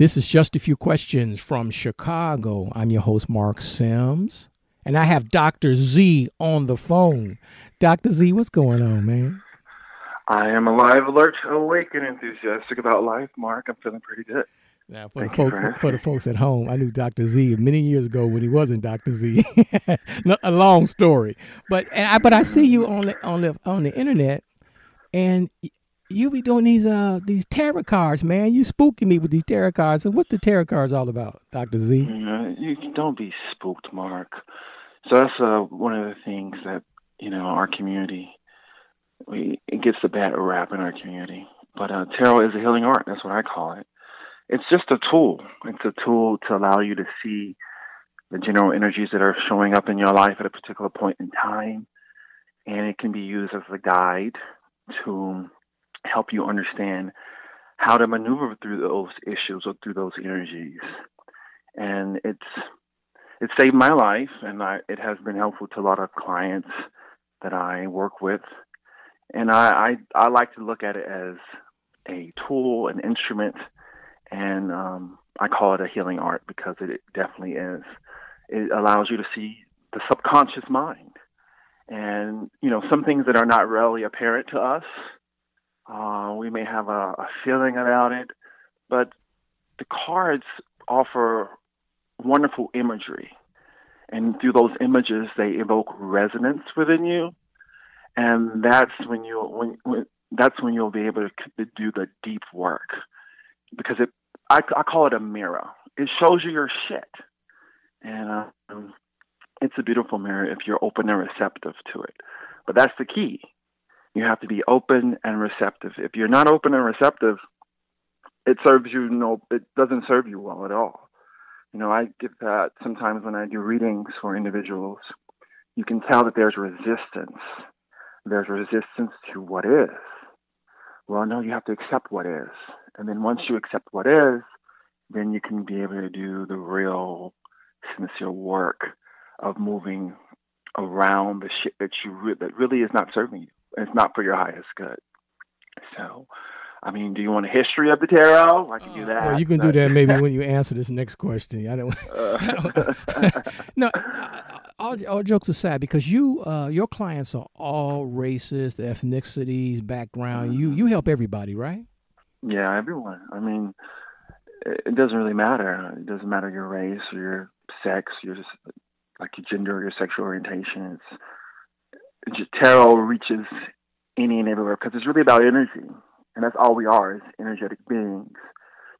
This is just a few questions from Chicago. I'm your host, Mark Sims, and I have Dr. Z on the phone. Dr. Z, what's going on, man? I am alive, alert, awake, and enthusiastic about life, Mark. I'm feeling pretty good. Now, for the, folk, for, for the folks at home, I knew Dr. Z many years ago when he wasn't Dr. Z. a long story, but I, but I see you on the on the on the internet, and you be doing these uh these tarot cards, man. You spooking me with these tarot cards. So what's the tarot cards all about, Doctor Z? you don't be spooked, Mark. So that's uh, one of the things that you know our community we it gets the bad rap in our community. But uh, tarot is a healing art. That's what I call it. It's just a tool. It's a tool to allow you to see the general energies that are showing up in your life at a particular point in time, and it can be used as a guide to help you understand how to maneuver through those issues or through those energies. And it's it saved my life, and I, it has been helpful to a lot of clients that I work with. And I, I, I like to look at it as a tool, an instrument, and um, I call it a healing art because it, it definitely is. It allows you to see the subconscious mind, and you know some things that are not really apparent to us uh, we may have a, a feeling about it, but the cards offer wonderful imagery. And through those images, they evoke resonance within you. And that's when you when, when that's when you'll be able to do the deep work because it I, I call it a mirror. It shows you your shit, and um, it's a beautiful mirror if you're open and receptive to it. But that's the key. You have to be open and receptive. If you're not open and receptive, it serves you no, it doesn't serve you well at all. You know, I get that sometimes when I do readings for individuals. You can tell that there's resistance. There's resistance to what is. Well, no, you have to accept what is. And then once you accept what is, then you can be able to do the real sincere work of moving around the shit that you re- that really is not serving you. It's not for your highest good. So, I mean, do you want a history of the tarot? I can do that. Well, you can do that maybe when you answer this next question. I don't. Uh. no, all, all jokes aside, because you, uh, your clients are all races, ethnicities, background. You, you help everybody, right? Yeah, everyone. I mean, it doesn't really matter. It doesn't matter your race or your sex, your like your gender, or your sexual orientation. It's tarot reaches any and everywhere because it's really about energy, and that's all we are is energetic beings,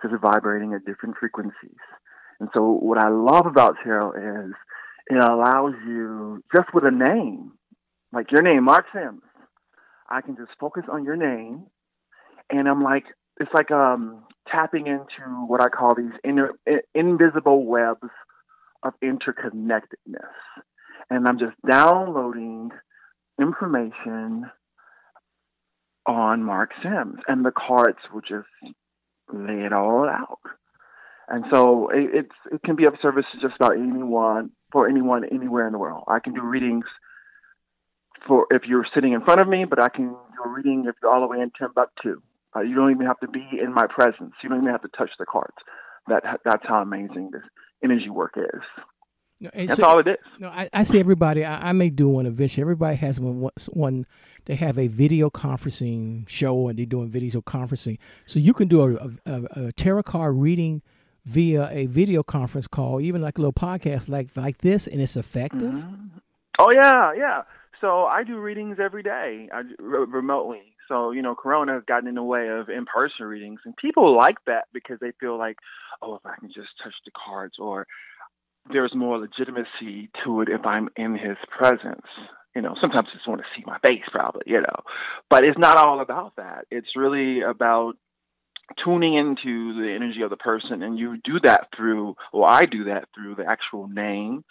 just vibrating at different frequencies. And so, what I love about tarot is it allows you just with a name, like your name, Mark Sims. I can just focus on your name, and I'm like, it's like um, tapping into what I call these inner, invisible webs of interconnectedness. And I'm just downloading information on Mark Sims, and the cards will just lay it all out. And so it, it's it can be of service to just about anyone for anyone anywhere in the world. I can do readings for if you're sitting in front of me, but I can do a reading if you're all the way in Timbuktu. Uh, you don't even have to be in my presence. You don't even have to touch the cards. That that's how amazing this energy work is. No, That's so, all it is. No, I, I see everybody. I, I, may do one eventually. Everybody has one, one. They have a video conferencing show, and they're doing video conferencing. So you can do a, a, a tarot card reading via a video conference call, even like a little podcast like like this, and it's effective. Mm-hmm. Oh yeah, yeah. So I do readings every day I, remotely. So you know, Corona has gotten in the way of in-person readings, and people like that because they feel like, oh, if I can just touch the cards, or there's more legitimacy to it if I'm in his presence. You know, sometimes I just want to see my face, probably, you know. But it's not all about that. It's really about tuning into the energy of the person. And you do that through, or I do that through the actual name.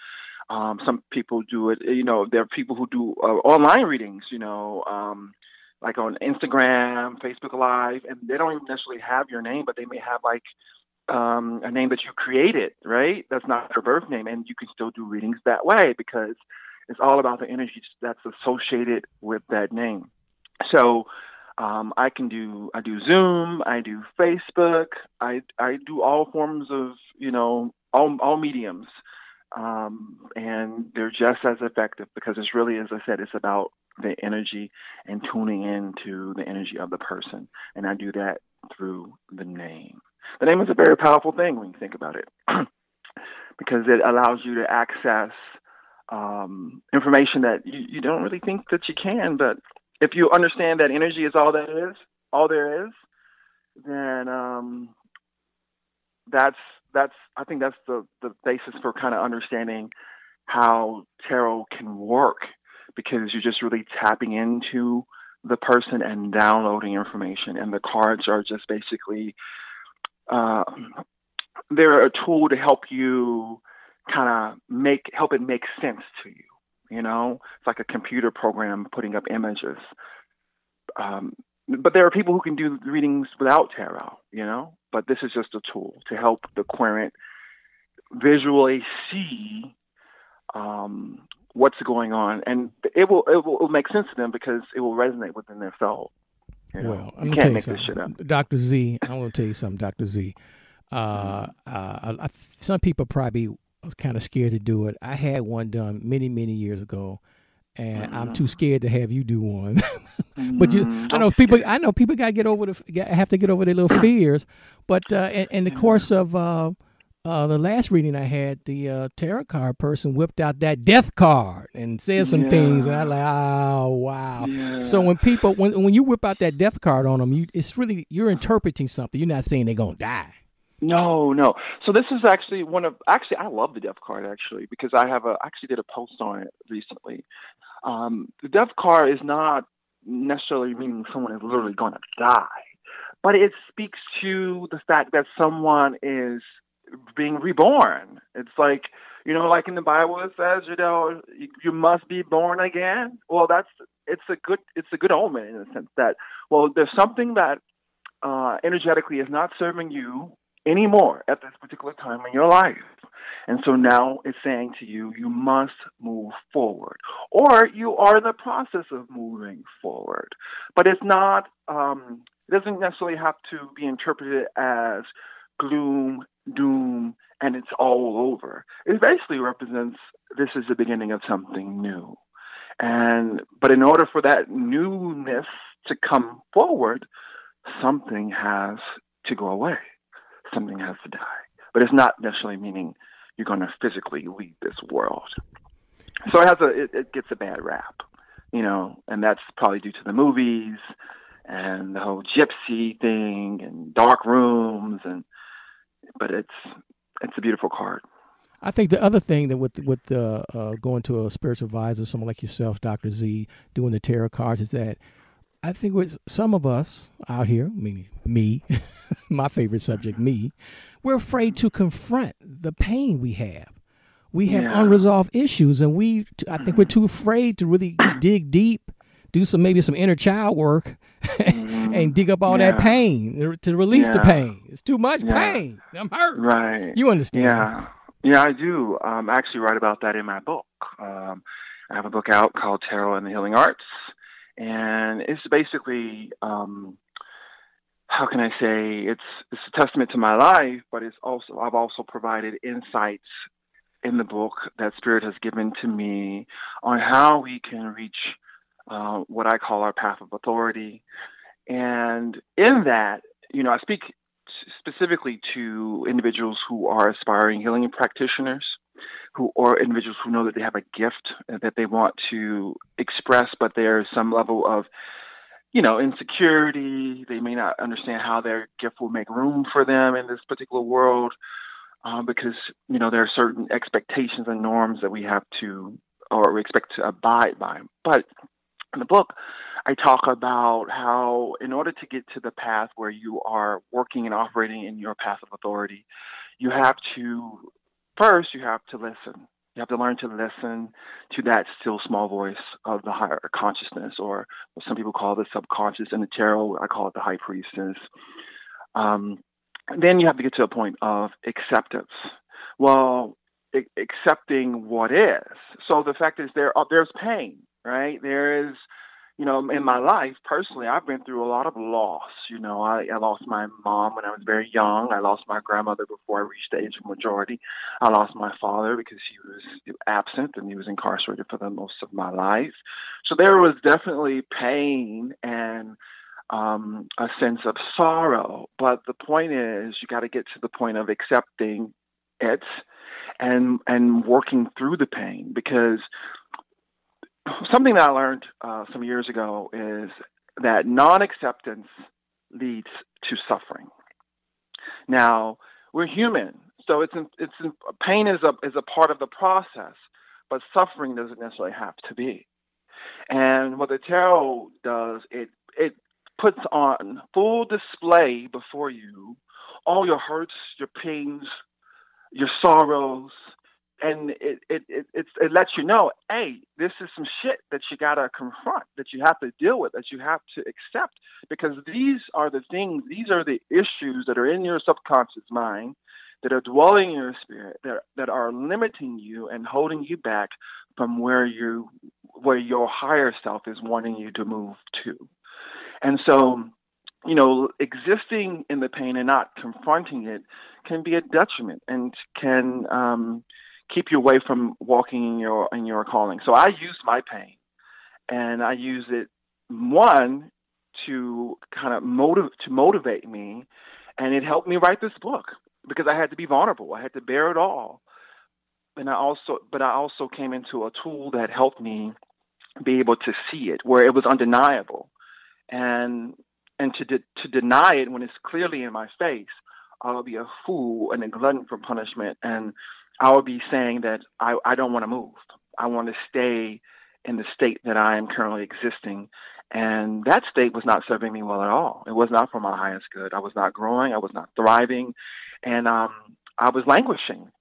Um, some people do it, you know, there are people who do uh, online readings, you know, um, like on Instagram, Facebook Live, and they don't even necessarily have your name, but they may have like um, a name that you created, right? That's not your birth name, and you can still do readings that way because it's all about the energy that's associated with that name. So Um, I can do I do Zoom, I do Facebook, I I do all forms of you know all all mediums, um, and they're just as effective because it's really, as I said, it's about the energy and tuning into the energy of the person, and I do that through the name. The name is a very powerful thing when you think about it, because it allows you to access um, information that you, you don't really think that you can, but if you understand that energy is all that is, all there is, then um, that's that's I think that's the the basis for kind of understanding how tarot can work because you're just really tapping into the person and downloading information, and the cards are just basically uh, they're a tool to help you kind of make help it make sense to you. You know, it's like a computer program putting up images. Um, but there are people who can do readings without tarot, you know. But this is just a tool to help the querent visually see um, what's going on, and it will, it will, it will make sense to them because it will resonate within their soul. You know? Well, I'm you can't make this shit up. Dr. Z, I want to tell you something, Dr. Z. Uh, uh, I, some people probably was kind of scared to do it. I had one done many, many years ago, and mm-hmm. I'm too mm-hmm. scared to have you do one. but you, mm-hmm. I know people. I know people got to get over the have to get over their little fears. But uh, in, in the course of uh, uh, the last reading I had, the uh, tarot card person whipped out that death card and said some yeah. things, and I like, oh wow. Yeah. So when people when when you whip out that death card on them, you it's really you're interpreting something. You're not saying they're gonna die. No, no. So this is actually one of actually I love the death card actually because I have a I actually did a post on it recently. Um, the death card is not necessarily meaning someone is literally going to die, but it speaks to the fact that someone is being reborn. It's like you know, like in the Bible it says, you know, you, must be born again. Well, that's it's a good it's a good omen in the sense that well, there's something that uh, energetically is not serving you anymore at this particular time in your life. And so now it's saying to you, you must move forward, or you are in the process of moving forward. But it's not, um, it doesn't necessarily have to be interpreted as gloom, doom, and it's all over. It basically represents this is the beginning of something new. And, but in order for that newness to come forward, something has to go away something has to die. But it's not necessarily meaning you're going to physically leave this world. So it has a it, it gets a bad rap, you know, and that's probably due to the movies and the whole gypsy thing and dark rooms and but it's it's a beautiful card. I think the other thing that with with uh, uh, going to a spiritual advisor, someone like yourself, Doctor Z, doing the tarot cards, is that I think with some of us out here, meaning me, my favorite subject, me, we're afraid to confront the pain we have. We have yeah. unresolved issues, and we, I think, we're too afraid to really dig deep, do some maybe some inner child work, mm-hmm. and dig up all yeah. that pain to release yeah. the pain. It's too much pain. I'm hurt. Right. You understand? Yeah. Yeah, I do. Um, I actually write about that in my book. Um, I have a book out called Tarot and the Healing Arts and it's basically um, how can I say it's it's a testament to my life, but it's also I've also provided insights in the book that Spirit has given to me on how we can reach uh, what I call our path of authority, and in that, you know, I speak specifically to individuals who are aspiring healing practitioners who or individuals who know that they have a gift that they want to express, but there's some level of you know insecurity. They may not understand how their gift will make room for them in this particular world um, because you know there are certain expectations and norms that we have to or we expect to abide by. But in the book, I talk about how, in order to get to the path where you are working and operating in your path of authority, you have to first you have to listen. You have to learn to listen to that still small voice of the higher consciousness, or what some people call the subconscious. In the tarot, I call it the high priestess. Um, then you have to get to a point of acceptance. Well, accepting what is. So the fact is, there uh, there's pain, right? There is, you know, in my life personally, I've been through a lot of loss. You know, I, I lost my mom when I was very young. I lost my grandmother before I reached the age of majority. I lost my father because he was absent and he was incarcerated for the most of my life. So there was definitely pain and um, a sense of sorrow. But the point is, you got to get to the point of accepting it and and working through the pain because something that I learned uh, some years ago is that non-acceptance leads to suffering. Now we're human, so it's it's pain is a is a part of the process, but suffering doesn't necessarily have to be. And what the tarot does, it it puts on full display before you all your hurts, your pains, your sorrows, and it it it it lets you know, hey, this is some shit that you gotta confront, that you have to deal with, that you have to accept, because these are the things, these are the issues that are in your subconscious mind, that are dwelling in your spirit, that that are limiting you and holding you back from where you where your higher self is wanting you to move to, and so. You know, existing in the pain and not confronting it can be a detriment and can um, keep you away from walking in your in your calling. So I use my pain, and I use it one to kind of motive to motivate me, and it helped me write this book because I had to be vulnerable. I had to bear it all, and I also but I also came into a tool that helped me be able to see it where it was undeniable, and and to de- to deny it when it's clearly in my face. I'll be a fool and a glutton for punishment and I would be saying that I, I don't want to move. I want to stay in the state that I am currently existing. And that state was not serving me well at all. It was not for my highest good. I was not growing. I was not thriving. And um, I was languishing,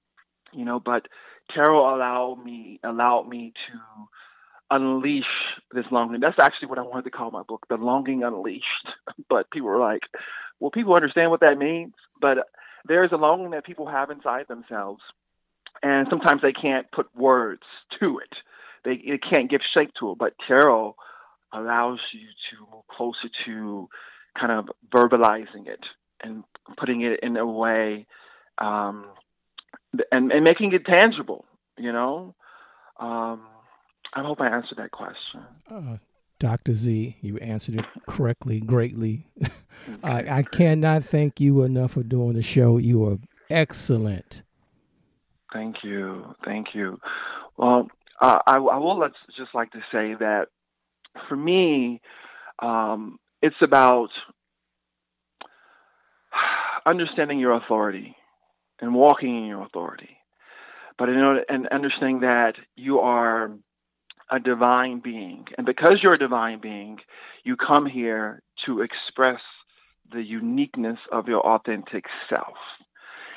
you know, but tarot allowed me, allowed me to unleash this longing. That's actually what I wanted to call my book, The Longing Unleashed. But people were like, well, people understand what that means. But there is a longing that people have inside themselves and sometimes they can't put words to it. They, they can't give shape to it. But tarot allows you to move closer to kind of verbalizing it and putting it in a way um, and, and making it tangible, you know? Um, I hope I answered that question. Uh, Dr. Z, you answered it correctly, greatly. I, I cannot thank you enough for doing the show. You are excellent. Thank you. Thank you. Well, uh, I, I will just like to say that for me, um, it's about understanding your authority and walking in your authority. But in order, and understanding that you are a divine being. And because you're a divine being, you come here to express the uniqueness of your authentic self.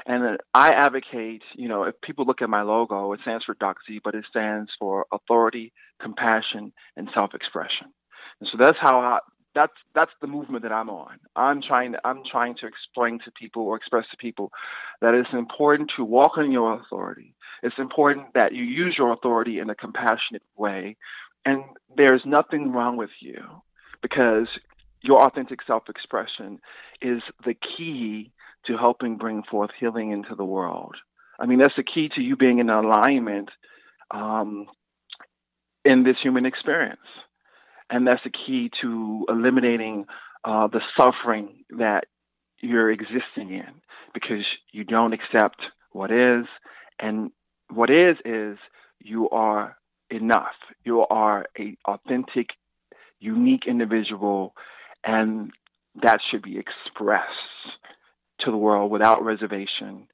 And I advocate, you know, if people look at my logo, it stands for Doc Z, but it stands for authority, compassion, and self-expression. And so that's how I, that's that's the movement that I'm on. I'm trying to, I'm trying to explain to people or express to people that it's important to walk in your authority. It's important that you use your authority in a compassionate way, and there's nothing wrong with you because your authentic self-expression is the key to helping bring forth healing into the world. I mean, that's the key to you being in alignment um, in this human experience. And that's the key to eliminating uh, the suffering that you're existing in because you don't accept what is. And what is, is you are enough. You are a authentic, unique individual, and that should be expressed to the world without reservation.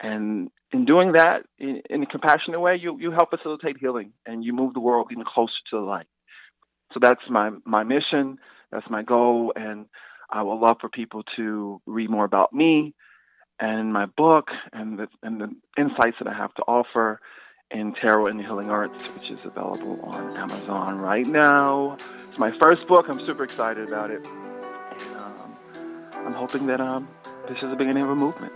And in doing that, in, in a compassionate way, you, you help facilitate healing and you move the world even closer to the light. So that's my, my mission, that's my goal, and I would love for people to read more about me and my book and the, and the insights that I have to offer in Tarot and the Healing Arts, which is available on Amazon right now. It's my first book. I'm super excited about it. And, um, I'm hoping that um, this is the beginning of a movement.